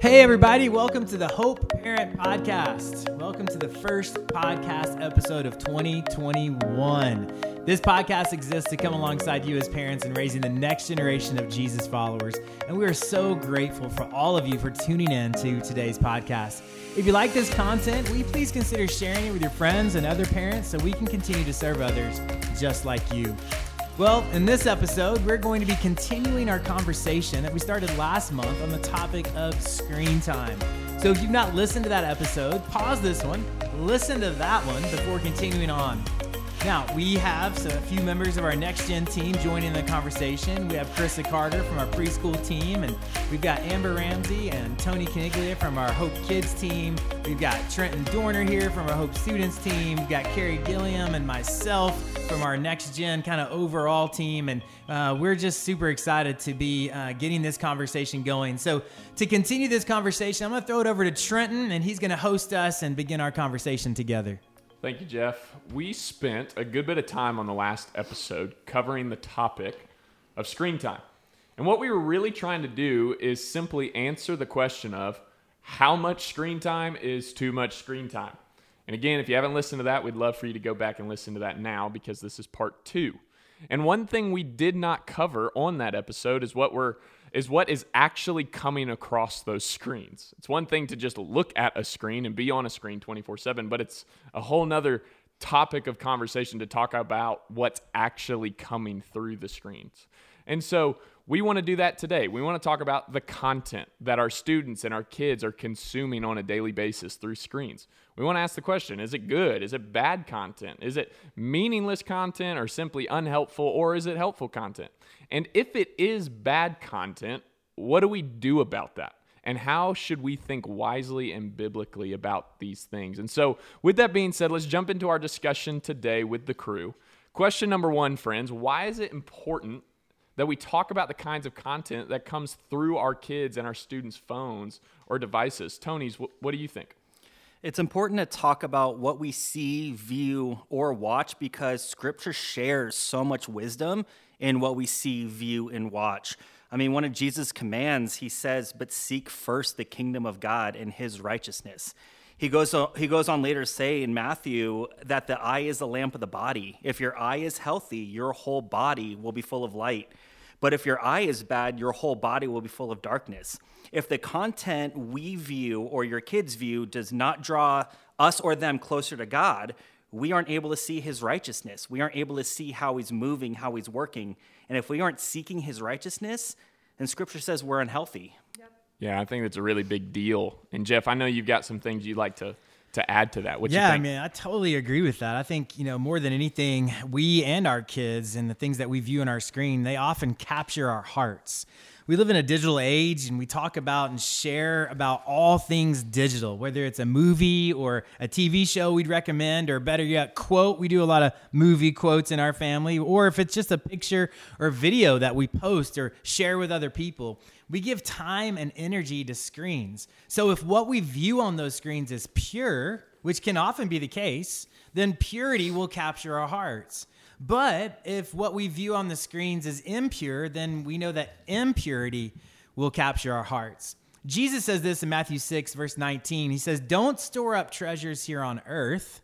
Hey, everybody, welcome to the Hope Parent Podcast. Welcome to the first podcast episode of 2021. This podcast exists to come alongside you as parents in raising the next generation of Jesus followers. And we are so grateful for all of you for tuning in to today's podcast. If you like this content, will you please consider sharing it with your friends and other parents so we can continue to serve others just like you? Well, in this episode, we're going to be continuing our conversation that we started last month on the topic of screen time. So if you've not listened to that episode, pause this one, listen to that one before continuing on. Now, we have so a few members of our next gen team joining the conversation. We have Krista Carter from our preschool team, and we've got Amber Ramsey and Tony Caniglia from our Hope Kids team. We've got Trenton Dorner here from our Hope Students team. We've got Carrie Gilliam and myself from our next gen kind of overall team. And uh, we're just super excited to be uh, getting this conversation going. So, to continue this conversation, I'm going to throw it over to Trenton, and he's going to host us and begin our conversation together. Thank you, Jeff. We spent a good bit of time on the last episode covering the topic of screen time. And what we were really trying to do is simply answer the question of how much screen time is too much screen time. And again, if you haven't listened to that, we'd love for you to go back and listen to that now because this is part two. And one thing we did not cover on that episode is what we're is what is actually coming across those screens. It's one thing to just look at a screen and be on a screen 24 7, but it's a whole nother topic of conversation to talk about what's actually coming through the screens. And so we want to do that today. We want to talk about the content that our students and our kids are consuming on a daily basis through screens. We want to ask the question is it good? Is it bad content? Is it meaningless content or simply unhelpful? Or is it helpful content? And if it is bad content, what do we do about that? And how should we think wisely and biblically about these things? And so, with that being said, let's jump into our discussion today with the crew. Question number one, friends why is it important that we talk about the kinds of content that comes through our kids and our students' phones or devices? Tony's, what do you think? It's important to talk about what we see, view, or watch because scripture shares so much wisdom in what we see, view, and watch. I mean, one of Jesus' commands, he says, but seek first the kingdom of God and his righteousness. He goes, on, he goes on later to say in Matthew that the eye is the lamp of the body. If your eye is healthy, your whole body will be full of light. But if your eye is bad, your whole body will be full of darkness. If the content we view or your kids view does not draw us or them closer to God, we aren't able to see his righteousness. We aren't able to see how he's moving, how he's working. And if we aren't seeking his righteousness, then scripture says we're unhealthy. Yep. Yeah, I think that's a really big deal. And Jeff, I know you've got some things you'd like to to add to that. What yeah, I mean, I totally agree with that. I think you know more than anything, we and our kids and the things that we view on our screen, they often capture our hearts we live in a digital age and we talk about and share about all things digital, whether it's a movie or a TV show we'd recommend, or better yet, quote. We do a lot of movie quotes in our family, or if it's just a picture or video that we post or share with other people. We give time and energy to screens. So if what we view on those screens is pure, which can often be the case, then purity will capture our hearts. But if what we view on the screens is impure, then we know that impurity will capture our hearts. Jesus says this in Matthew 6, verse 19. He says, Don't store up treasures here on earth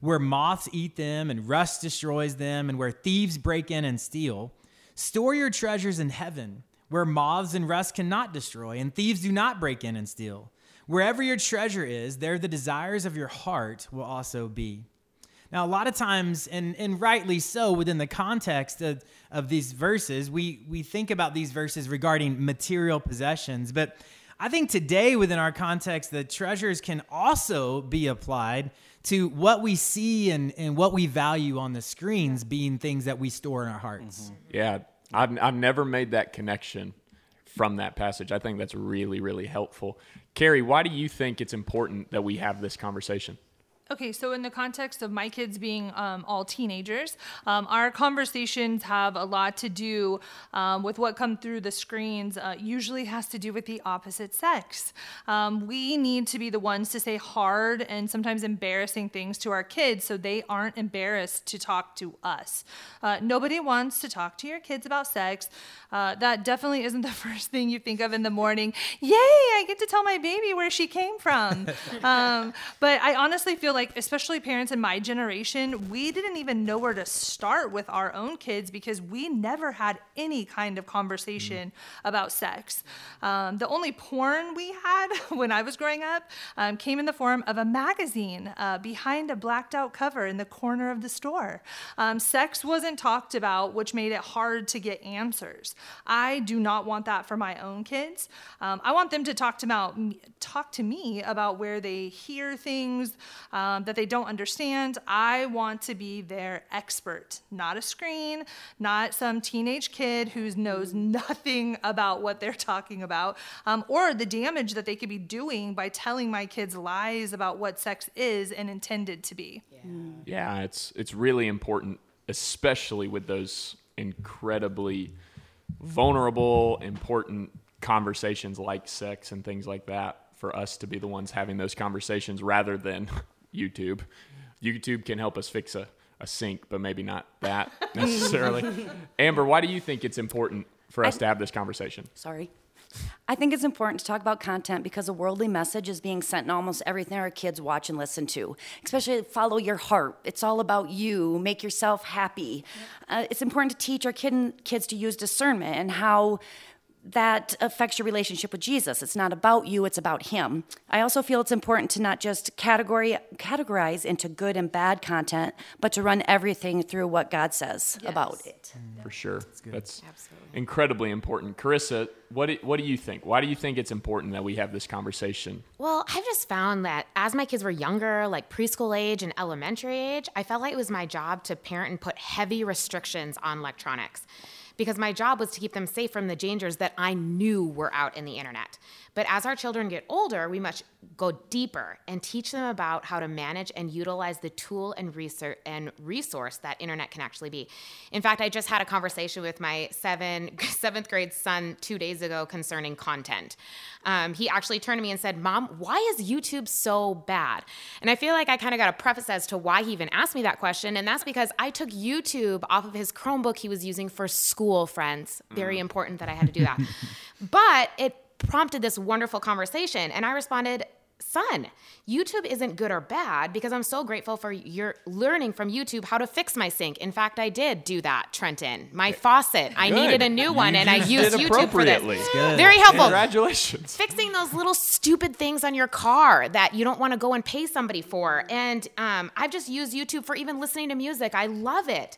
where moths eat them and rust destroys them and where thieves break in and steal. Store your treasures in heaven where moths and rust cannot destroy and thieves do not break in and steal. Wherever your treasure is, there the desires of your heart will also be. Now, a lot of times, and, and rightly so, within the context of, of these verses, we, we think about these verses regarding material possessions. But I think today, within our context, the treasures can also be applied to what we see and, and what we value on the screens being things that we store in our hearts. Mm-hmm. Yeah, I've, I've never made that connection from that passage. I think that's really, really helpful. Carrie, why do you think it's important that we have this conversation? Okay, so in the context of my kids being um, all teenagers, um, our conversations have a lot to do um, with what come through the screens. Uh, usually has to do with the opposite sex. Um, we need to be the ones to say hard and sometimes embarrassing things to our kids, so they aren't embarrassed to talk to us. Uh, nobody wants to talk to your kids about sex. Uh, that definitely isn't the first thing you think of in the morning. Yay! I get to tell my baby where she came from. Um, but I honestly feel like, especially parents in my generation, we didn't even know where to start with our own kids because we never had any kind of conversation mm. about sex. Um, the only porn we had when I was growing up um, came in the form of a magazine uh, behind a blacked out cover in the corner of the store. Um, sex wasn't talked about, which made it hard to get answers. I do not want that for my own kids. Um, I want them to talk to, about, talk to me about where they hear things um, Um, that they don't understand. I want to be their expert, not a screen, not some teenage kid who knows mm. nothing about what they're talking about, um, or the damage that they could be doing by telling my kids lies about what sex is and intended to be. Yeah, mm. yeah it's it's really important, especially with those incredibly vulnerable, important conversations like sex and things like that for us to be the ones having those conversations rather than YouTube. YouTube can help us fix a, a sink, but maybe not that necessarily. Amber, why do you think it's important for us to have this conversation? Sorry. I think it's important to talk about content because a worldly message is being sent in almost everything our kids watch and listen to, especially follow your heart. It's all about you, make yourself happy. Uh, it's important to teach our kid, kids to use discernment and how that affects your relationship with Jesus. It's not about you, it's about Him. I also feel it's important to not just category, categorize into good and bad content, but to run everything through what God says yes. about it. Mm, for sure. That's, That's incredibly important. Carissa, what do, what do you think? Why do you think it's important that we have this conversation? Well, I've just found that as my kids were younger, like preschool age and elementary age, I felt like it was my job to parent and put heavy restrictions on electronics because my job was to keep them safe from the dangers that I knew were out in the internet. But as our children get older, we must go deeper and teach them about how to manage and utilize the tool and research and resource that internet can actually be. In fact, I just had a conversation with my seven seventh grade son two days ago concerning content. Um, he actually turned to me and said, "Mom, why is YouTube so bad?" And I feel like I kind of got a preface as to why he even asked me that question, and that's because I took YouTube off of his Chromebook he was using for school. Friends, very mm. important that I had to do that, but it prompted this wonderful conversation. And I responded, son, YouTube isn't good or bad because I'm so grateful for your learning from YouTube how to fix my sink. In fact, I did do that, Trenton. My faucet, I needed a new one, you and I used YouTube for this. Very helpful. Congratulations. Fixing those little stupid things on your car that you don't want to go and pay somebody for. And um, I've just used YouTube for even listening to music. I love it.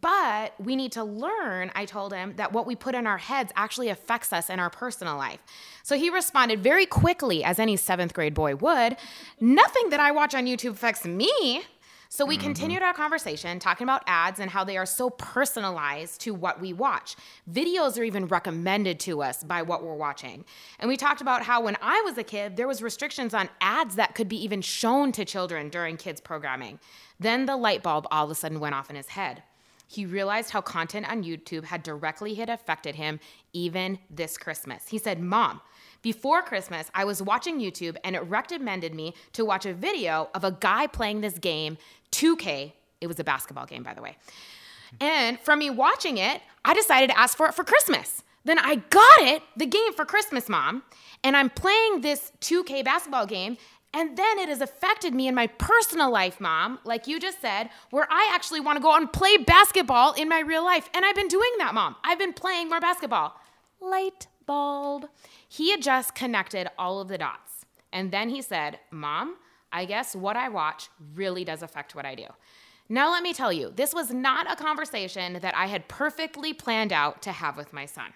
But we need to learn, I told him, that what we put in our heads actually affects us in our personal life. So he responded very quickly, as any seventh grade boy would Nothing that I watch on YouTube affects me. So we mm-hmm. continued our conversation talking about ads and how they are so personalized to what we watch. Videos are even recommended to us by what we're watching. And we talked about how when I was a kid, there was restrictions on ads that could be even shown to children during kids programming. Then the light bulb all of a sudden went off in his head he realized how content on YouTube had directly had affected him even this Christmas. He said, Mom, before Christmas, I was watching YouTube and it recommended me to watch a video of a guy playing this game, 2K. It was a basketball game, by the way. And from me watching it, I decided to ask for it for Christmas. Then I got it, the game for Christmas, mom, and I'm playing this 2K basketball game, and then it has affected me in my personal life, mom, like you just said, where I actually want to go out and play basketball in my real life. And I've been doing that, mom. I've been playing more basketball. Light bulb. He had just connected all of the dots. And then he said, Mom, I guess what I watch really does affect what I do. Now, let me tell you, this was not a conversation that I had perfectly planned out to have with my son.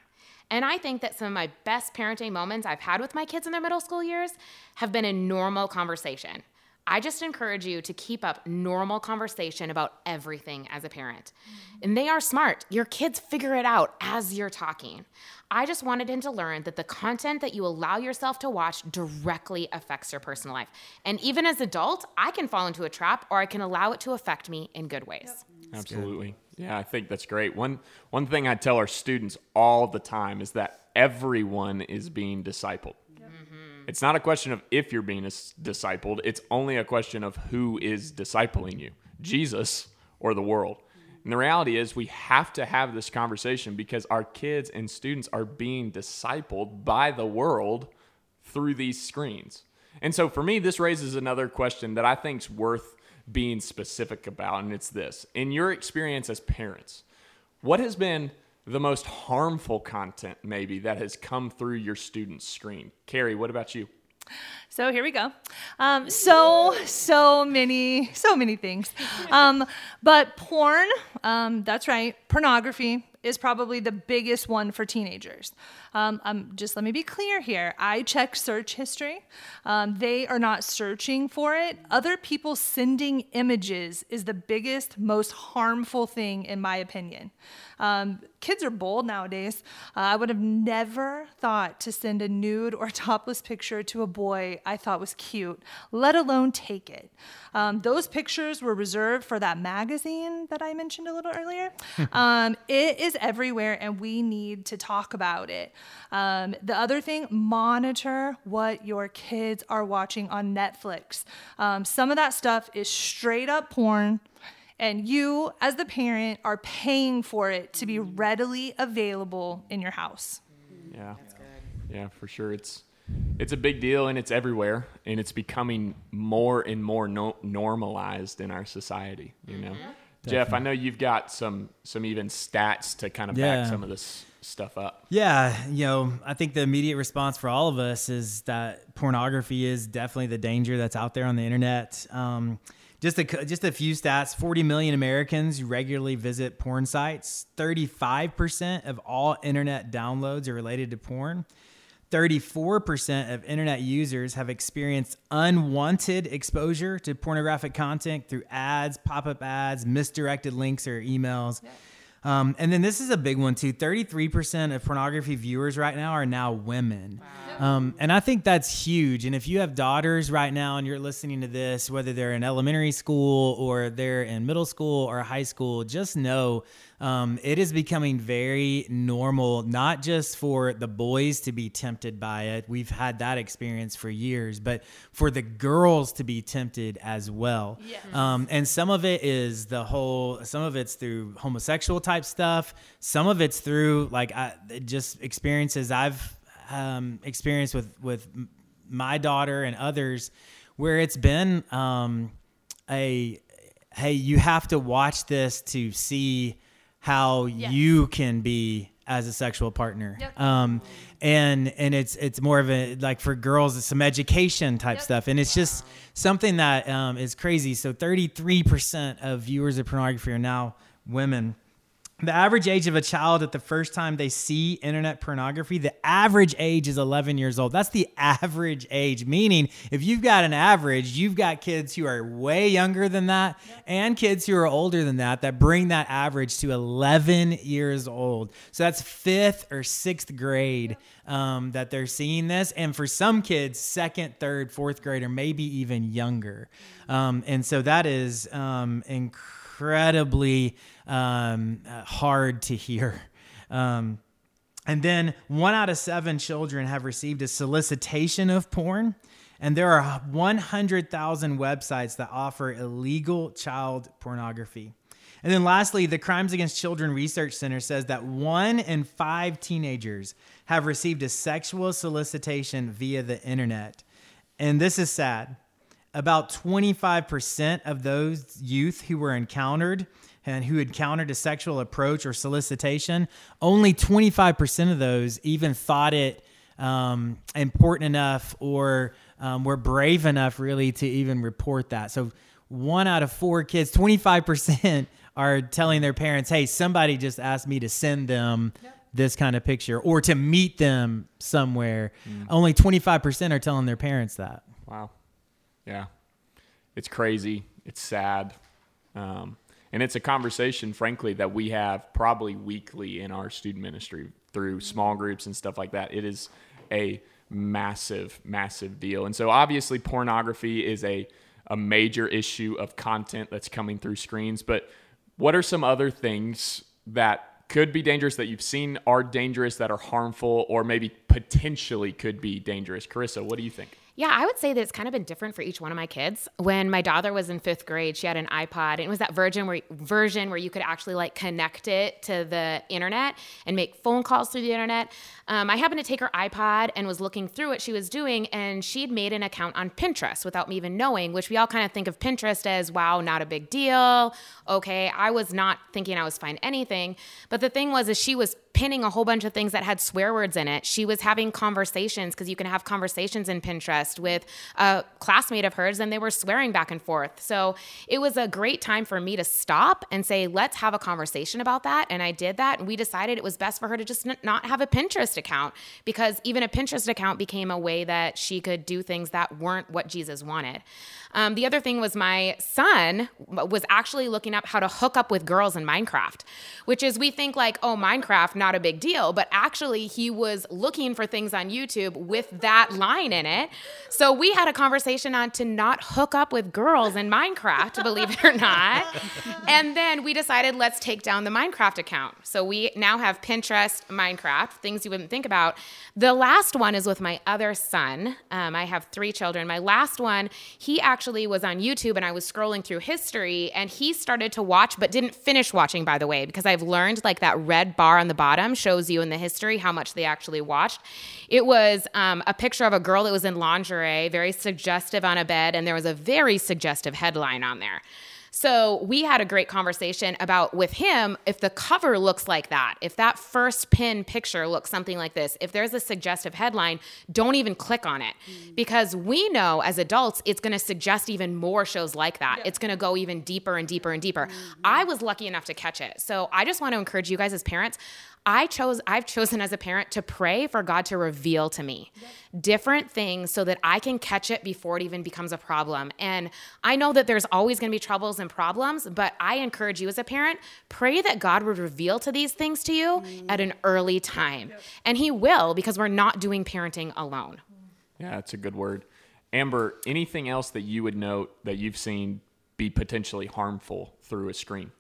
And I think that some of my best parenting moments I've had with my kids in their middle school years have been a normal conversation. I just encourage you to keep up normal conversation about everything as a parent. Mm-hmm. And they are smart. Your kids figure it out as you're talking. I just wanted him to learn that the content that you allow yourself to watch directly affects your personal life. And even as adult, I can fall into a trap or I can allow it to affect me in good ways. Absolutely. Yeah, I think that's great. One one thing I tell our students all the time is that everyone is being discipled. Mm-hmm. It's not a question of if you're being discipled, it's only a question of who is discipling you Jesus or the world. Mm-hmm. And the reality is, we have to have this conversation because our kids and students are being discipled by the world through these screens. And so for me, this raises another question that I think is worth being specific about, and it's this In your experience as parents, what has been the most harmful content maybe that has come through your student's screen? Carrie, what about you? So here we go. Um, so so many so many things, um, but porn. Um, that's right. Pornography is probably the biggest one for teenagers. Um, um, just let me be clear here. I check search history. Um, they are not searching for it. Other people sending images is the biggest, most harmful thing, in my opinion. Um, kids are bold nowadays. Uh, I would have never thought to send a nude or topless picture to a boy I thought was cute, let alone take it. Um, those pictures were reserved for that magazine that I mentioned a little earlier. um, it is everywhere, and we need to talk about it. Um, the other thing, monitor what your kids are watching on Netflix. Um, some of that stuff is straight up porn and you as the parent are paying for it to be readily available in your house Yeah. Yeah, for sure. It's it's a big deal and it's everywhere and it's becoming more and more no- normalized in our society, you know. Jeff, I know you've got some some even stats to kind of Yeah. back some of this stuff up. Yeah, you know, I think the immediate response for all of us is that pornography is definitely the danger that's out there on the internet. Um, just a just a few stats: 40 million Americans regularly visit porn sites. 35 percent of all internet downloads are related to porn. 34% of internet users have experienced unwanted exposure to pornographic content through ads, pop up ads, misdirected links, or emails. Um, and then this is a big one too 33% of pornography viewers right now are now women. Um, and I think that's huge. And if you have daughters right now and you're listening to this, whether they're in elementary school or they're in middle school or high school, just know um, it is becoming very normal, not just for the boys to be tempted by it. We've had that experience for years, but for the girls to be tempted as well. Um, and some of it is the whole, some of it's through homosexual type stuff. Some of it's through like I, just experiences I've um, experienced with, with my daughter and others where it's been um, a, hey, you have to watch this to see how you can be as a sexual partner. Yep. Um, and and it's it's more of a like for girls, it's some education type stuff, and it's just something that um, is crazy. So thirty three percent of viewers of pornography are now women. The average age of a child at the first time they see internet pornography, the average age is 11 years old. That's the average age, meaning if you've got an average, you've got kids who are way younger than that and kids who are older than that that bring that average to 11 years old. So that's fifth or sixth grade um, that they're seeing this. And for some kids, second, third, fourth grade, or maybe even younger. Um, and so that is um, incredibly um, uh, hard to hear. Um, and then one out of seven children have received a solicitation of porn. And there are 100,000 websites that offer illegal child pornography. And then lastly, the Crimes Against Children Research Center says that one in five teenagers have received a sexual solicitation via the internet. And this is sad. About 25% of those youth who were encountered and who encountered a sexual approach or solicitation, only 25% of those even thought it um, important enough or um, were brave enough really to even report that. So one out of four kids, 25% are telling their parents, hey, somebody just asked me to send them this kind of picture or to meet them somewhere. Only 25% are telling their parents that. Wow. Yeah. It's crazy. It's sad. Um, and it's a conversation, frankly, that we have probably weekly in our student ministry through small groups and stuff like that. It is a massive, massive deal. And so obviously, pornography is a, a major issue of content that's coming through screens. But what are some other things that could be dangerous that you've seen are dangerous that are harmful or maybe potentially could be dangerous? Carissa, what do you think? Yeah, I would say that it's kind of been different for each one of my kids. When my daughter was in fifth grade, she had an iPod, and it was that version where version where you could actually like connect it to the internet and make phone calls through the internet. Um, I happened to take her iPod and was looking through what she was doing, and she'd made an account on Pinterest without me even knowing. Which we all kind of think of Pinterest as wow, not a big deal. Okay, I was not thinking I was fine anything, but the thing was, is she was pinning a whole bunch of things that had swear words in it. She was having conversations because you can have conversations in Pinterest with a classmate of hers and they were swearing back and forth. So it was a great time for me to stop and say, let's have a conversation about that. And I did that. And we decided it was best for her to just n- not have a Pinterest account because even a Pinterest account became a way that she could do things that weren't what Jesus wanted. Um, the other thing was my son was actually looking up how to hook up with girls in Minecraft, which is we think like, oh, Minecraft, not a big deal. But actually, he was looking for things on YouTube with that line in it. So we had a conversation on to not hook up with girls in Minecraft, believe it or not. And then we decided let's take down the Minecraft account. So we now have Pinterest, Minecraft, things you wouldn't think about. The last one is with my other son. Um, I have three children. My last one, he actually was on YouTube and I was scrolling through history and he started to watch, but didn't finish watching, by the way, because I've learned like that red bar on the bottom shows you in the history how much they actually watched. It was um, a picture of a girl that was in lingerie, very suggestive on a bed, and there was a very suggestive headline on there. So we had a great conversation about with him if the cover looks like that, if that first pin picture looks something like this, if there's a suggestive headline, don't even click on it mm. because we know as adults it's going to suggest even more shows like that. Yeah. It's going to go even deeper and deeper and deeper. Mm-hmm. I was lucky enough to catch it. So I just want to encourage you guys as parents, I chose I've chosen as a parent to pray for God to reveal to me different things so that I can catch it before it even becomes a problem. And I know that there's always going to be troubles and problems, but I encourage you as a parent, pray that God would reveal to these things to you at an early time. And he will because we're not doing parenting alone. Yeah, that's a good word. Amber, anything else that you would note that you've seen be potentially harmful through a screen?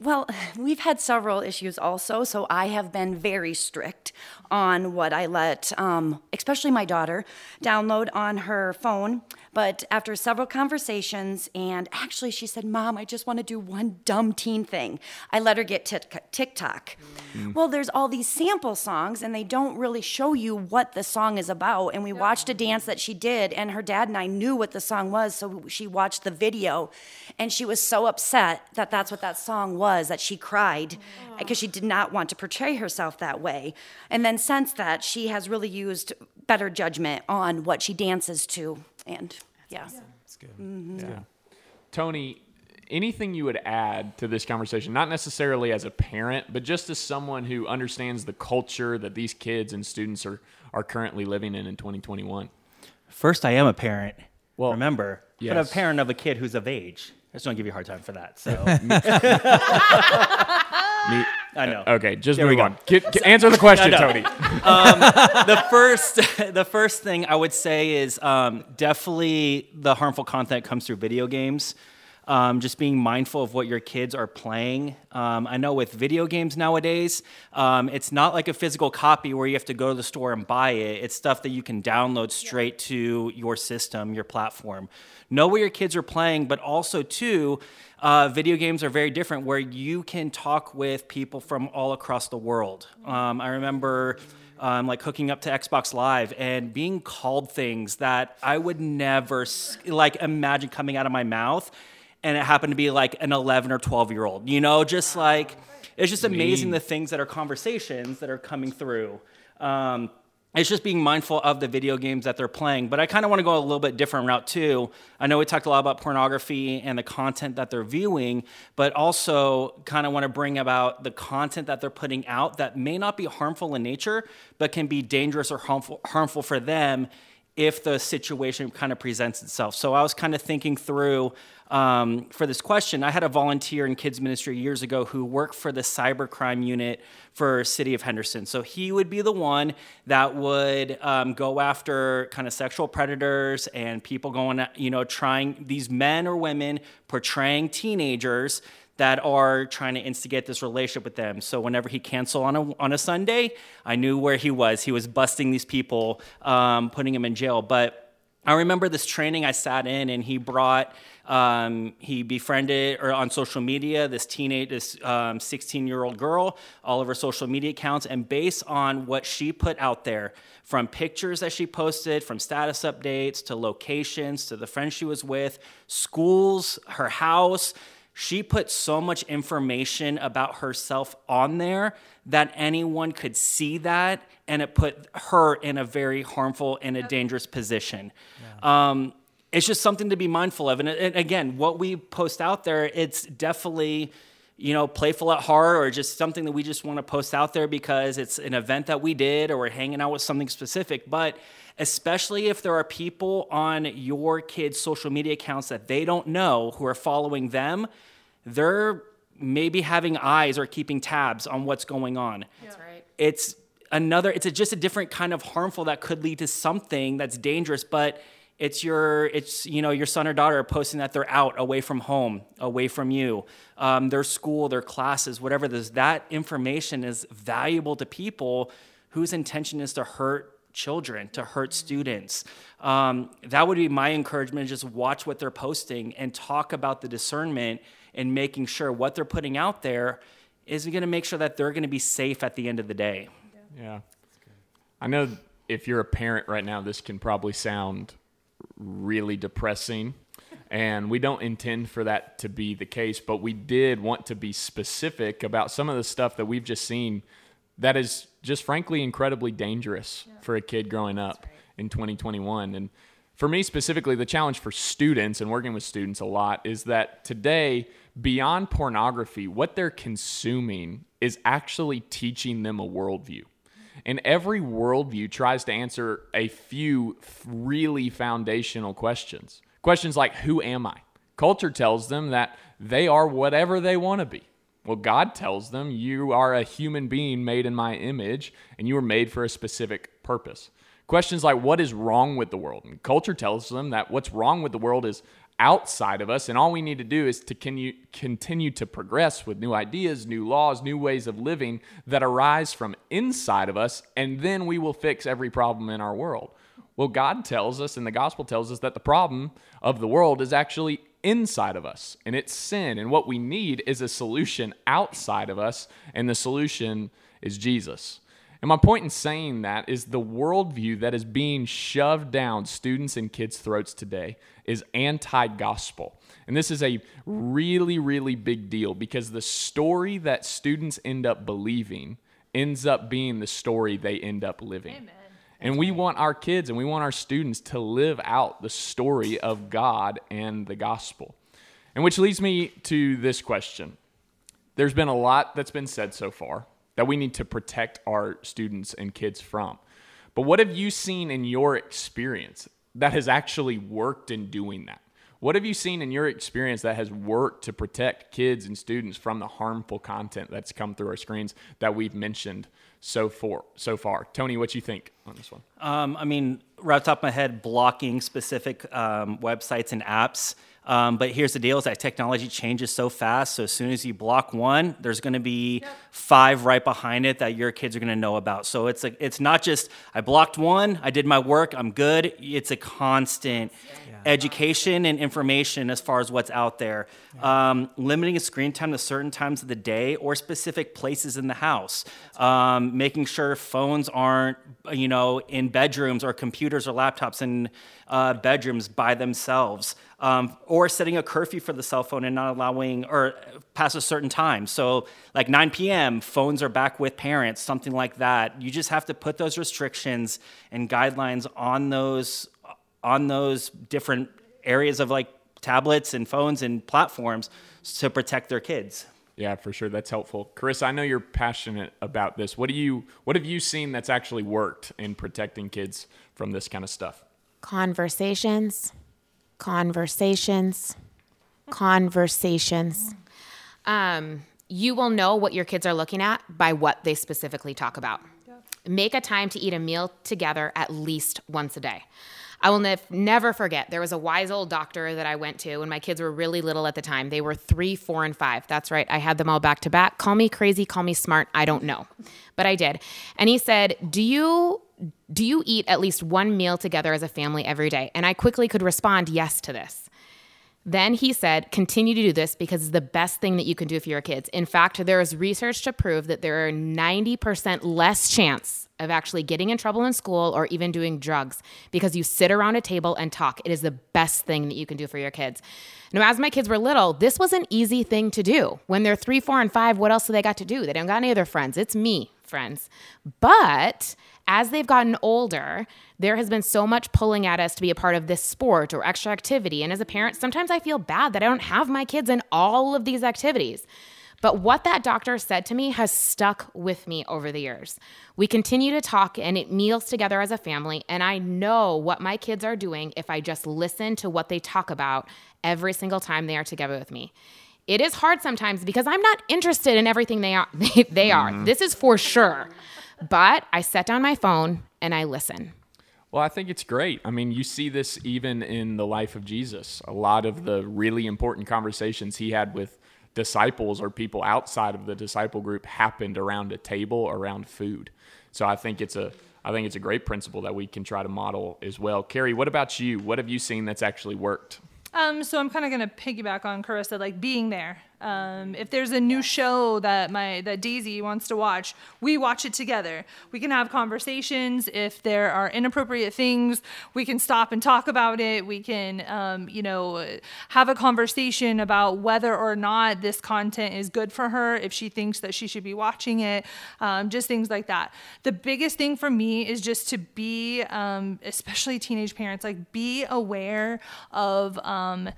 Well, we've had several issues also, so I have been very strict on what I let, um, especially my daughter, download on her phone. But after several conversations, and actually she said, Mom, I just want to do one dumb teen thing. I let her get TikTok. Mm. Well, there's all these sample songs, and they don't really show you what the song is about. And we watched a dance that she did, and her dad and I knew what the song was, so she watched the video. And she was so upset that that's what that song was that she cried because she did not want to portray herself that way. And then since that, she has really used better judgment on what she dances to and yeah, that's good. Mm-hmm. Yeah. Tony, anything you would add to this conversation, not necessarily as a parent, but just as someone who understands the culture that these kids and students are, are currently living in in 2021? First, I am a parent. Well, remember, yes. but a parent of a kid who's of age. I just don't give you a hard time for that. So. Me, I know. Okay, just there move on. Get, get, answer the question, Tony. um, the first, the first thing I would say is um, definitely the harmful content comes through video games. Um, just being mindful of what your kids are playing. Um, I know with video games nowadays, um, it's not like a physical copy where you have to go to the store and buy it. It's stuff that you can download straight to your system, your platform. Know what your kids are playing, but also, too, uh, video games are very different where you can talk with people from all across the world. Um, I remember. Um, like hooking up to Xbox Live and being called things that I would never like imagine coming out of my mouth, and it happened to be like an 11 or 12 year old. You know, just like it's just amazing the things that are conversations that are coming through. Um, it's just being mindful of the video games that they're playing. But I kind of want to go a little bit different route too. I know we talked a lot about pornography and the content that they're viewing, but also kind of want to bring about the content that they're putting out that may not be harmful in nature, but can be dangerous or harmful, harmful for them if the situation kind of presents itself. So I was kind of thinking through um, for this question. I had a volunteer in kids ministry years ago who worked for the cybercrime unit for City of Henderson. So he would be the one that would um, go after kind of sexual predators and people going, you know, trying these men or women portraying teenagers that are trying to instigate this relationship with them. So whenever he canceled on a on a Sunday, I knew where he was. He was busting these people, um, putting them in jail. But I remember this training I sat in, and he brought. Um, he befriended or on social media this teenage, this 16 um, year old girl, all of her social media accounts, and based on what she put out there, from pictures that she posted, from status updates to locations to the friends she was with, schools, her house, she put so much information about herself on there that anyone could see that and it put her in a very harmful and a dangerous position. Yeah. Um, it's just something to be mindful of. And, and, again, what we post out there, it's definitely, you know, playful at heart or just something that we just want to post out there because it's an event that we did or we're hanging out with something specific. But especially if there are people on your kids' social media accounts that they don't know who are following them, they're maybe having eyes or keeping tabs on what's going on. That's right. It's another, it's a, just a different kind of harmful that could lead to something that's dangerous, but it's your it's you know your son or daughter posting that they're out away from home away from you um, their school their classes whatever this that information is valuable to people whose intention is to hurt children, to hurt students. Um, that would be my encouragement just watch what they're posting and talk about the discernment and making sure what they're putting out there is going to make sure that they're going to be safe at the end of the day. Yeah. yeah. I know if you're a parent right now, this can probably sound really depressing. And we don't intend for that to be the case, but we did want to be specific about some of the stuff that we've just seen that is just frankly incredibly dangerous yeah. for a kid growing up right. in 2021. And for me specifically, the challenge for students and working with students a lot is that today, beyond pornography, what they're consuming is actually teaching them a worldview. And every worldview tries to answer a few really foundational questions. Questions like, Who am I? Culture tells them that they are whatever they want to be. Well, God tells them, You are a human being made in my image, and you were made for a specific purpose. Questions like, What is wrong with the world? And culture tells them that what's wrong with the world is outside of us, and all we need to do is to continue to progress with new ideas, new laws, new ways of living that arise from inside of us, and then we will fix every problem in our world. Well, God tells us, and the gospel tells us that the problem of the world is actually inside of us and it's sin. And what we need is a solution outside of us, and the solution is Jesus. And my point in saying that is the worldview that is being shoved down students and kids' throats today is anti gospel. And this is a really, really big deal because the story that students end up believing ends up being the story they end up living. Amen. And we want our kids and we want our students to live out the story of God and the gospel. And which leads me to this question. There's been a lot that's been said so far that we need to protect our students and kids from. But what have you seen in your experience that has actually worked in doing that? What have you seen in your experience that has worked to protect kids and students from the harmful content that's come through our screens that we've mentioned so far. So far, Tony, what you think on this one? Um, I mean, right off top of my head, blocking specific um, websites and apps. Um, but here's the deal: is that technology changes so fast. So as soon as you block one, there's going to be yep. five right behind it that your kids are going to know about. So it's a, it's not just I blocked one, I did my work, I'm good. It's a constant. Yeah education and information as far as what's out there. Um, limiting a screen time to certain times of the day or specific places in the house. Um, making sure phones aren't, you know, in bedrooms or computers or laptops in uh, bedrooms by themselves. Um, or setting a curfew for the cell phone and not allowing or past a certain time. So, like 9 p.m., phones are back with parents, something like that. You just have to put those restrictions and guidelines on those on those different areas of like tablets and phones and platforms to protect their kids. Yeah, for sure. That's helpful. Chris, I know you're passionate about this. What do you what have you seen that's actually worked in protecting kids from this kind of stuff? Conversations, conversations, conversations. Um, you will know what your kids are looking at by what they specifically talk about. Make a time to eat a meal together at least once a day. I will ne- never forget. There was a wise old doctor that I went to when my kids were really little at the time. They were three, four, and five. That's right. I had them all back to back. Call me crazy, call me smart. I don't know, but I did. And he said, "Do you do you eat at least one meal together as a family every day?" And I quickly could respond yes to this. Then he said, continue to do this because it's the best thing that you can do for your kids. In fact, there is research to prove that there are 90% less chance of actually getting in trouble in school or even doing drugs because you sit around a table and talk. It is the best thing that you can do for your kids. Now, as my kids were little, this was an easy thing to do. When they're three, four, and five, what else do they got to do? They don't got any other friends. It's me, friends. But as they've gotten older, there has been so much pulling at us to be a part of this sport or extra activity. And as a parent, sometimes I feel bad that I don't have my kids in all of these activities. But what that doctor said to me has stuck with me over the years. We continue to talk and eat meals together as a family, and I know what my kids are doing if I just listen to what they talk about every single time they are together with me. It is hard sometimes because I'm not interested in everything they are. They, they are. Mm-hmm. This is for sure. But I set down my phone and I listen. Well, I think it's great. I mean, you see this even in the life of Jesus. A lot of the really important conversations he had with disciples or people outside of the disciple group happened around a table around food. So I think it's a I think it's a great principle that we can try to model as well. Carrie, what about you? What have you seen that's actually worked? Um, so I'm kind of gonna piggyback on Carissa, like being there. Um, if there's a new show that my that Daisy wants to watch, we watch it together. We can have conversations. If there are inappropriate things, we can stop and talk about it. We can, um, you know, have a conversation about whether or not this content is good for her. If she thinks that she should be watching it, um, just things like that. The biggest thing for me is just to be, um, especially teenage parents, like be aware of um,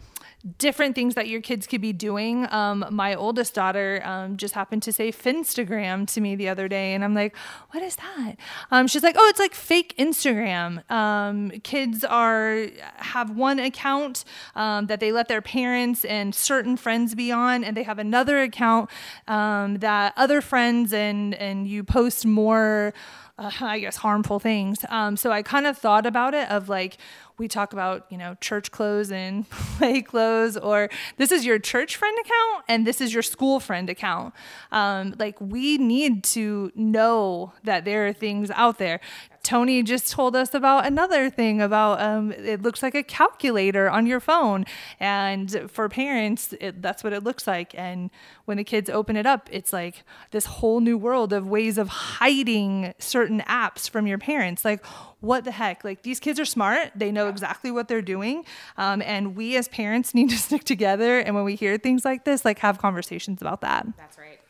different things that your kids could be doing. Um, my oldest daughter um, just happened to say Finstagram to me the other day, and I'm like, "What is that?" Um, she's like, "Oh, it's like fake Instagram. Um, kids are have one account um, that they let their parents and certain friends be on, and they have another account um, that other friends and and you post more." Uh, I guess harmful things. So I kind of thought about it of like we talk about you know church clothes and play clothes, or this is your church friend account and this is your school friend account. Um, like we need to know that there are things out there. Tony just told us about another thing about um, it looks like a calculator on your phone, and for parents, it, that's what it looks like. And when the kids open it up, it's like this whole new world of ways of hiding certain apps from your parents. Like, what the heck? Like these kids are smart; they know exactly what they're doing, um, and we as parents need to stick together. And when we hear things like this, like have conversations about that. That's right.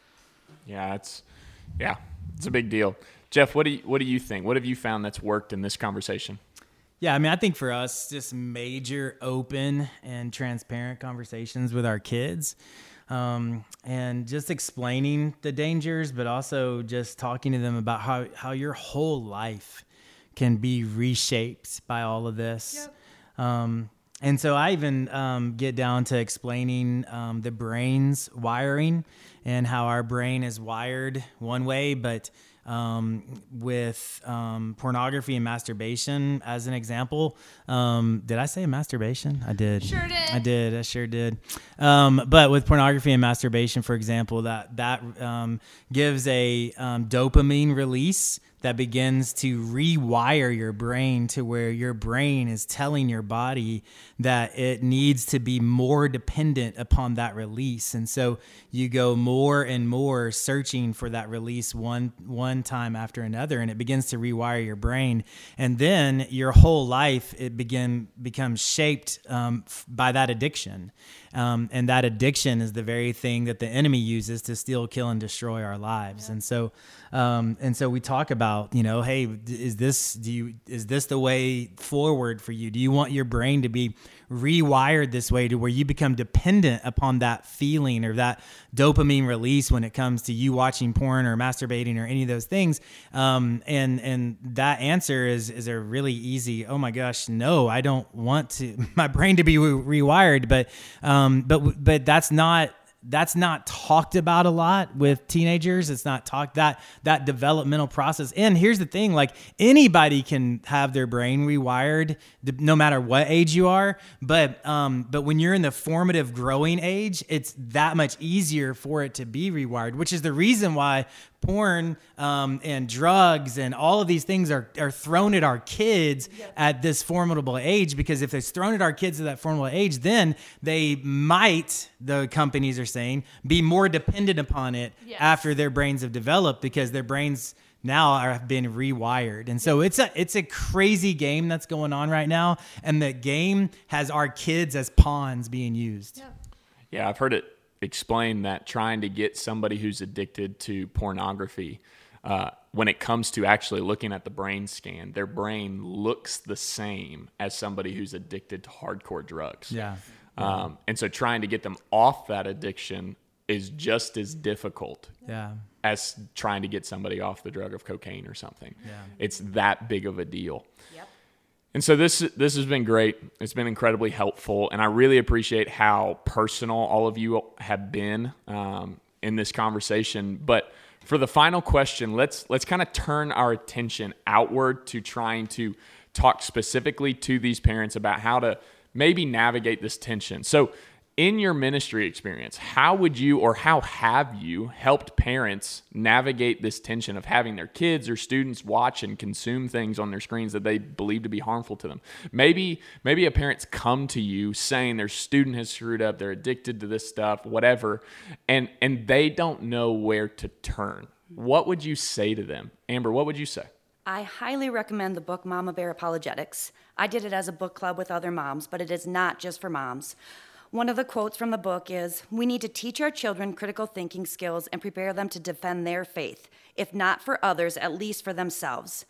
Yeah, it's yeah, it's a big deal. Jeff, what do you, what do you think? What have you found that's worked in this conversation? Yeah, I mean, I think for us, just major open and transparent conversations with our kids. Um, and just explaining the dangers, but also just talking to them about how, how your whole life can be reshaped by all of this. Um, and so I even um, get down to explaining um, the brain's wiring and how our brain is wired one way, but um, with um, pornography and masturbation as an example. Um, did I say masturbation? I did. Sure did. I did. I sure did. Um, but with pornography and masturbation, for example, that that um, gives a um, dopamine release that begins to rewire your brain to where your brain is telling your body that it needs to be more dependent upon that release. And so you go more and more searching for that release one one time after another and it begins to rewire your brain. And then your whole life it begin becomes shaped um, by that addiction um, and that addiction is the very thing that the enemy uses to steal kill and destroy our lives and so um, and so we talk about about, you know, hey, is this do you is this the way forward for you? Do you want your brain to be rewired this way to where you become dependent upon that feeling or that dopamine release when it comes to you watching porn or masturbating or any of those things? Um, and and that answer is is a really easy. Oh my gosh, no, I don't want to my brain to be re- rewired. But um, but but that's not that's not talked about a lot with teenagers. It's not talked that that developmental process. And here's the thing like anybody can have their brain rewired no matter what age you are but um but when you're in the formative growing age it's that much easier for it to be rewired which is the reason why porn um, and drugs and all of these things are, are thrown at our kids at this formidable age because if it's thrown at our kids at that formidable age then they might the companies are saying be more dependent upon it Yes. after their brains have developed because their brains now are, have been rewired. And so it's a it's a crazy game that's going on right now and the game has our kids as pawns being used. Yeah, I've heard it explained that trying to get somebody who's addicted to pornography, uh, when it comes to actually looking at the brain scan, their brain looks the same as somebody who's addicted to hardcore drugs. yeah Um, and so trying to get them off that addiction is just as difficult yeah as trying to get somebody off the drug of cocaine or something. Yeah. It's that big of a deal. Yep. And so this this has been great. It's been incredibly helpful, and I really appreciate how personal all of you have been um, in this conversation. But for the final question, let's let's kind of turn our attention outward to trying to talk specifically to these parents about how to maybe navigate this tension. So in your ministry experience, how would you or how have you helped parents navigate this tension of having their kids or students watch and consume things on their screens that they believe to be harmful to them? Maybe maybe a parent's come to you saying their student has screwed up, they're addicted to this stuff, whatever, and and they don't know where to turn. What would you say to them? Amber, what would you say? I highly recommend the book Mama Bear Apologetics. I did it as a book club with other moms, but it is not just for moms. One of the quotes from the book is We need to teach our children critical thinking skills and prepare them to defend their faith, if not for others, at least for themselves.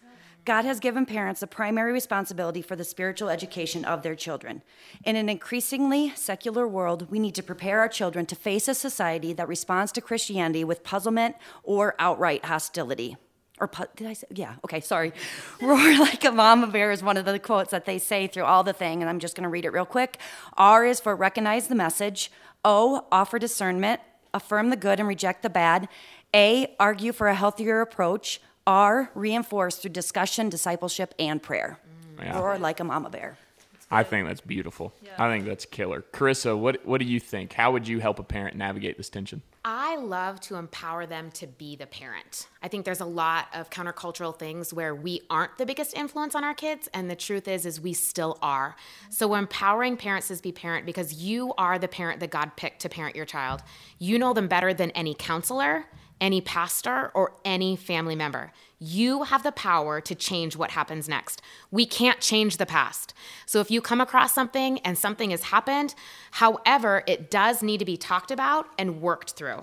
God has given parents the primary responsibility for the spiritual education of their children. In an increasingly secular world, we need to prepare our children to face a society that responds to Christianity with puzzlement or outright hostility or did I say? Yeah, okay, sorry. Roar like a mama bear is one of the quotes that they say through all the thing, and I'm just going to read it real quick. R is for recognize the message. O, offer discernment, affirm the good and reject the bad. A, argue for a healthier approach. R, reinforce through discussion, discipleship, and prayer. Mm. Yeah. Roar like a mama bear. I think that's beautiful. I think that's killer. Carissa, what what do you think? How would you help a parent navigate this tension? I love to empower them to be the parent. I think there's a lot of countercultural things where we aren't the biggest influence on our kids and the truth is is we still are. So we're empowering parents to be parent because you are the parent that God picked to parent your child. You know them better than any counselor, any pastor or any family member. You have the power to change what happens next. We can't change the past. So if you come across something and something has happened, however, it does need to be talked about and worked through.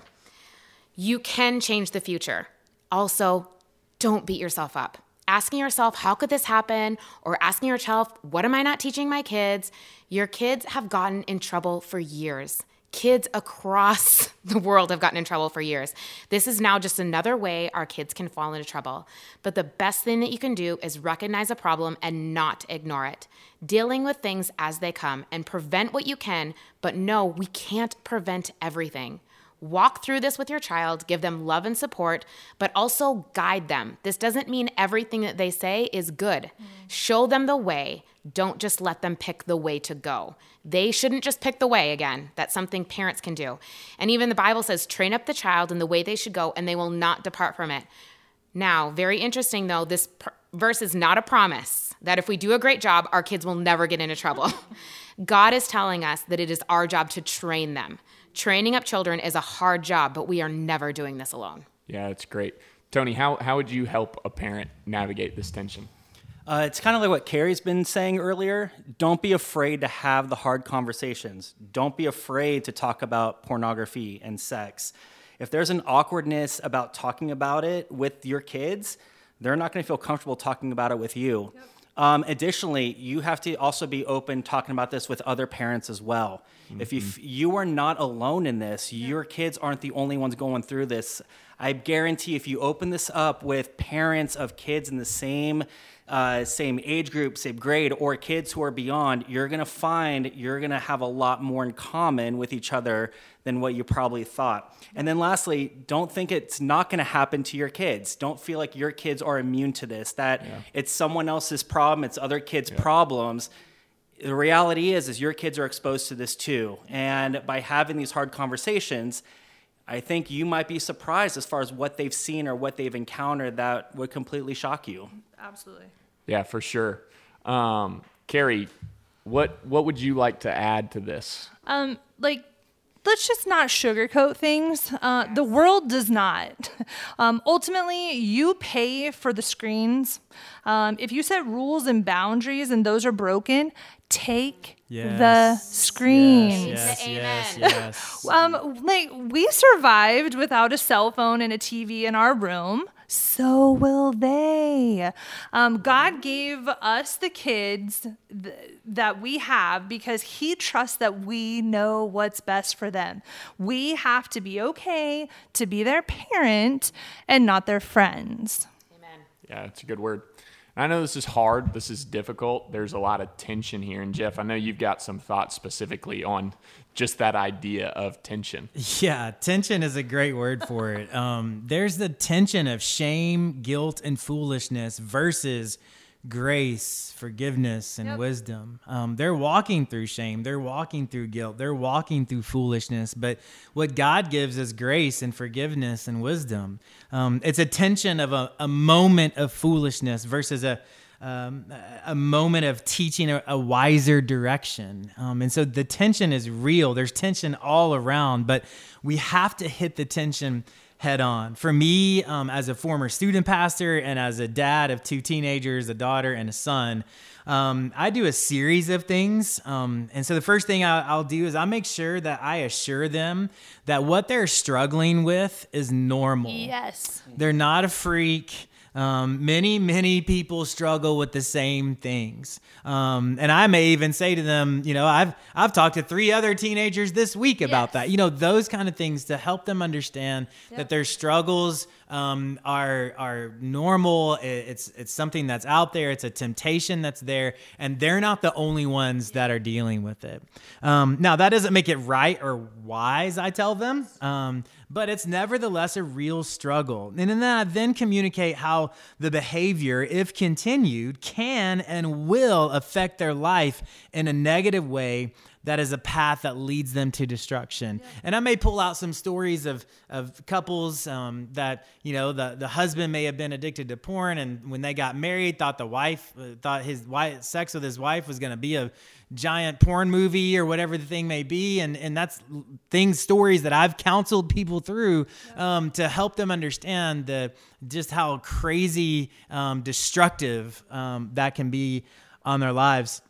You can change the future. Also, don't beat yourself up. Asking yourself, how could this happen? Or asking yourself, what am I not teaching my kids? Your kids have gotten in trouble for years. Kids across the world have gotten in trouble for years. This is now just another way our kids can fall into trouble. But the best thing that you can do is recognize a problem and not ignore it. Dealing with things as they come and prevent what you can, but no, we can't prevent everything. Walk through this with your child, give them love and support, but also guide them. This doesn't mean everything that they say is good. Show them the way. Don't just let them pick the way to go. They shouldn't just pick the way again. That's something parents can do. And even the Bible says, train up the child in the way they should go, and they will not depart from it. Now, very interesting though, this pr- verse is not a promise that if we do a great job, our kids will never get into trouble. God is telling us that it is our job to train them. Training up children is a hard job, but we are never doing this alone. Yeah, that's great. Tony, how, how would you help a parent navigate this tension? Uh, it's kind of like what Carrie's been saying earlier. Don't be afraid to have the hard conversations. Don't be afraid to talk about pornography and sex. If there's an awkwardness about talking about it with your kids, they're not going to feel comfortable talking about it with you. Um, additionally, you have to also be open talking about this with other parents as well. If you, f- you are not alone in this, your kids aren't the only ones going through this. I guarantee if you open this up with parents of kids in the same uh, same age group, same grade, or kids who are beyond, you're gonna find you're gonna have a lot more in common with each other than what you probably thought. And then lastly, don't think it's not gonna happen to your kids. Don't feel like your kids are immune to this, that it's someone else's problem, it's other kids' problems the reality is is your kids are exposed to this too and by having these hard conversations i think you might be surprised as far as what they've seen or what they've encountered that would completely shock you Absolutely. Yeah, for sure. Um, Carrie, what what would you like to add to this? Um, like, let's just not sugarcoat things. Uh, The world does not. Um, ultimately, you pay for the screens. Um, if you set rules and boundaries and those are broken, take the Yes. screens. Yes, yes, Amen. yes. Um, like we survived without a cell phone and a TV in our room. So will they. Um, God gave us the kids th- that we have because He trusts that we know what's best for them. We have to be okay to be their parent and not their friends. Amen. Yeah, it's a good word. I know this is hard. This is difficult. There's a lot of tension here. And Jeff, I know you've got some thoughts specifically on just that idea of tension. Yeah, tension is a great word for it. Um, there's the tension of shame, guilt, and foolishness versus grace, forgiveness, and Yep. wisdom. Um, they're walking through shame, they're walking through guilt, they're walking through foolishness. But what God gives is grace and forgiveness and wisdom. Um, it's a tension of a, a moment of foolishness versus a um, a moment of teaching a, a wiser direction. Um, and so the tension is real. There's tension all around, but we have to hit the tension head on. For me, um, as a former student pastor and as a dad of two teenagers, a daughter and a son, um, I do a series of things. Um, and so the first thing I, I'll do is I make sure that I assure them that what they're struggling with is normal. Yes. They're not a freak. Um, many, many people struggle with the same things. Um, and I may even say to them, you know, I've, I've talked to three other teenagers this week about Yes. that, you know, those kind of things to help them understand that their struggles, um, are, are normal. It's, it's something that's out there. It's a temptation that's there and they're not the only ones that are dealing with it. Um, now that doesn't make it right or wise, I tell them. But it's nevertheless a real struggle. And then I then communicate how the behavior, if continued, can and will affect their life in a negative way that is a path that leads them to destruction. And I may pull out some stories of, of couples um, that, you know, the, the husband may have been addicted to porn and when they got married, thought the wife, uh, thought his wife, sex with his wife was going to be a giant porn movie or whatever the thing may be. And, and that's things, stories that I've counseled people through um, to help them understand the, just how crazy um, destructive um, that can be on their lives.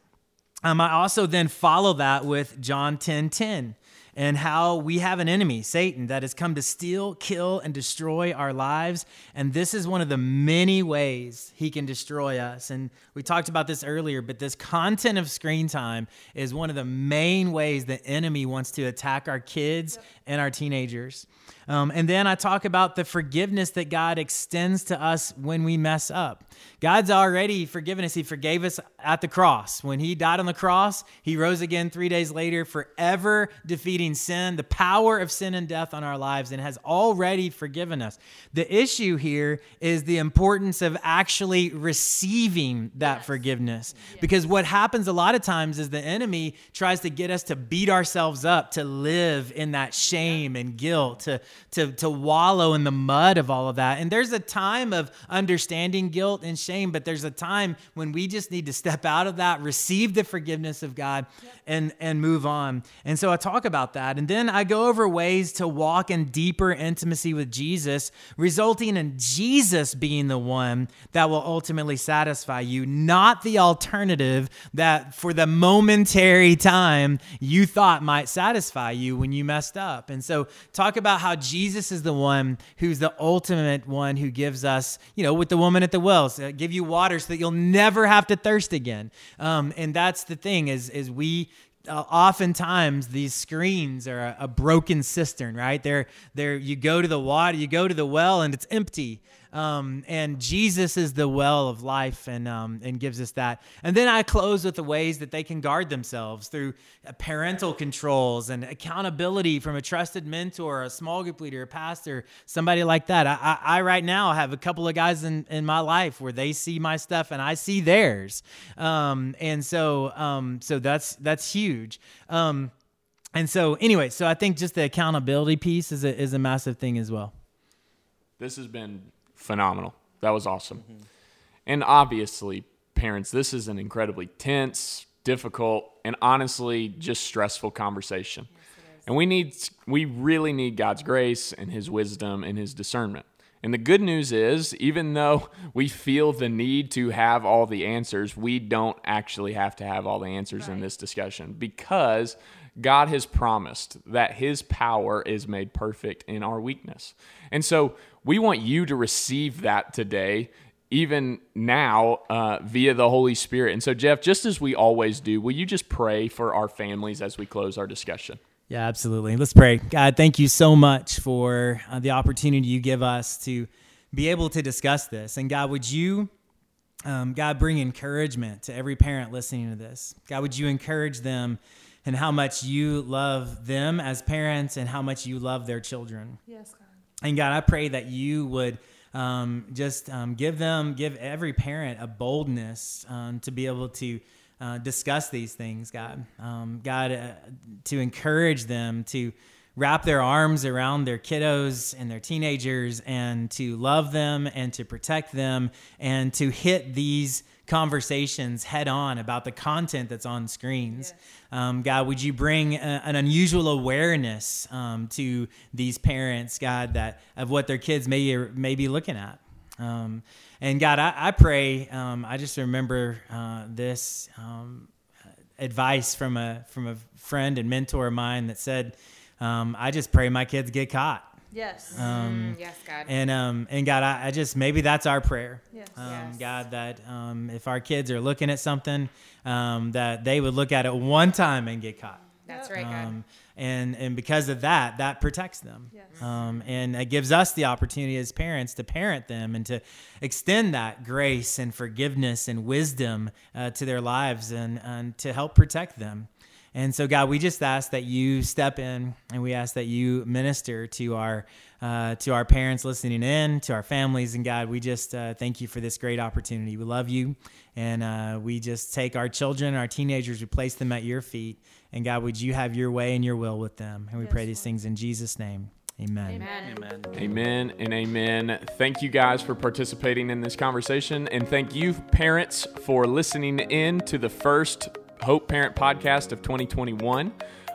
Um, I also then follow that with John 10 10 and how we have an enemy, Satan, that has come to steal, kill, and destroy our lives. And this is one of the many ways he can destroy us. And we talked about this earlier, but this content of screen time is one of the main ways the enemy wants to attack our kids and our teenagers. Um, and then I talk about the forgiveness that God extends to us when we mess up. God's already forgiven us. He forgave us at the cross. When He died on the cross, He rose again three days later, forever defeating sin, the power of sin and death on our lives, and has already forgiven us. The issue here is the importance of actually receiving that forgiveness. Because what happens a lot of times is the enemy tries to get us to beat ourselves up, to live in that shame and guilt, to, to, to wallow in the mud of all of that. And there's a time of understanding guilt and shame, but there's a time when we just need to step out of that, receive the forgiveness of God, and, and move on. And so I talk about that that. And then I go over ways to walk in deeper intimacy with Jesus, resulting in Jesus being the one that will ultimately satisfy you, not the alternative that for the momentary time you thought might satisfy you when you messed up. And so, talk about how Jesus is the one who's the ultimate one who gives us, you know, with the woman at the well, so give you water so that you'll never have to thirst again. Um, and that's the thing is, is we uh, oftentimes these screens are a, a, broken cistern, right? They're, they're, you go to the water, you go to the well and it's empty. Um, and Jesus is the well of life and, um, and gives us that. And then I close with the ways that they can guard themselves through parental controls and accountability from a trusted mentor, a small group leader, a pastor, somebody like that. I, I, I right now have a couple of guys in, in my life where they see my stuff and I see theirs. Um, and so, um, so that's, that's huge. Um, and so anyway, so I think just the accountability piece is a, is a massive thing as well. This has been phenomenal. That was awesome. Mm-hmm. And obviously, parents, this is an incredibly tense, difficult, and honestly just stressful conversation. Yes, and we need we really need God's grace and his wisdom and his discernment. And the good news is, even though we feel the need to have all the answers, we don't actually have to have all the answers right. in this discussion because God has promised that his power is made perfect in our weakness. And so we want you to receive that today, even now, uh, via the Holy Spirit. And so, Jeff, just as we always do, will you just pray for our families as we close our discussion? Yeah, absolutely. Let's pray. God, thank you so much for uh, the opportunity you give us to be able to discuss this. And God, would you, um, God, bring encouragement to every parent listening to this? God, would you encourage them and how much you love them as parents and how much you love their children? Yes, God. And God, I pray that you would um, just um, give them, give every parent a boldness um, to be able to uh, discuss these things, God. Um, God, uh, to encourage them to wrap their arms around their kiddos and their teenagers and to love them and to protect them and to hit these conversations head on about the content that's on screens. Um, God, would you bring a, an unusual awareness um, to these parents, God, that of what their kids may may be looking at. Um, and God, I, I pray. Um, I just remember uh, this um, advice from a from a friend and mentor of mine that said, um, "I just pray my kids get caught." Yes. Um, mm, yes, God. And um, and God, I, I, just maybe that's our prayer. Yes. Um, yes. God, that um, if our kids are looking at something, um, that they would look at it one time and get caught. That's right, God. Um, and and because of that, that protects them. Yes. Um, and it gives us the opportunity as parents to parent them and to extend that grace and forgiveness and wisdom uh, to their lives and, and to help protect them. And so, God, we just ask that you step in and we ask that you minister to our uh, to our parents listening in, to our families, and God, we just uh, thank you for this great opportunity. We love you, and uh, we just take our children, our teenagers, we place them at your feet, and God, would you have your way and your will with them? And we yes, pray these Lord. things in Jesus' name. Amen. Amen. Amen. Amen and amen. Thank you guys for participating in this conversation. And thank you, parents, for listening in to the first Hope Parent podcast of 2021.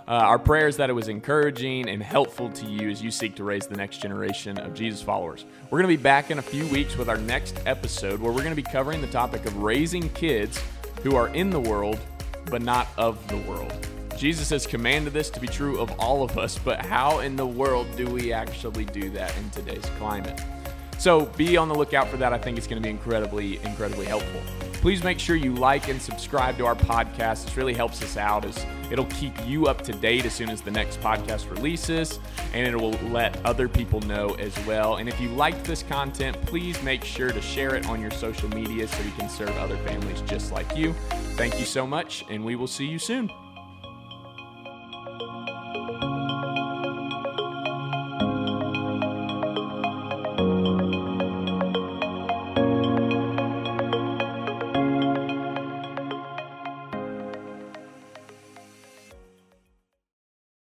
Uh, our prayer is that it was encouraging and helpful to you as you seek to raise the next generation of Jesus followers. We're going to be back in a few weeks with our next episode where we're going to be covering the topic of raising kids who are in the world but not of the world. Jesus has commanded this to be true of all of us, but how in the world do we actually do that in today's climate? So be on the lookout for that. I think it's going to be incredibly, incredibly helpful. Please make sure you like and subscribe to our podcast. This really helps us out as it'll keep you up to date as soon as the next podcast releases and it will let other people know as well. And if you liked this content, please make sure to share it on your social media so we can serve other families just like you. Thank you so much and we will see you soon.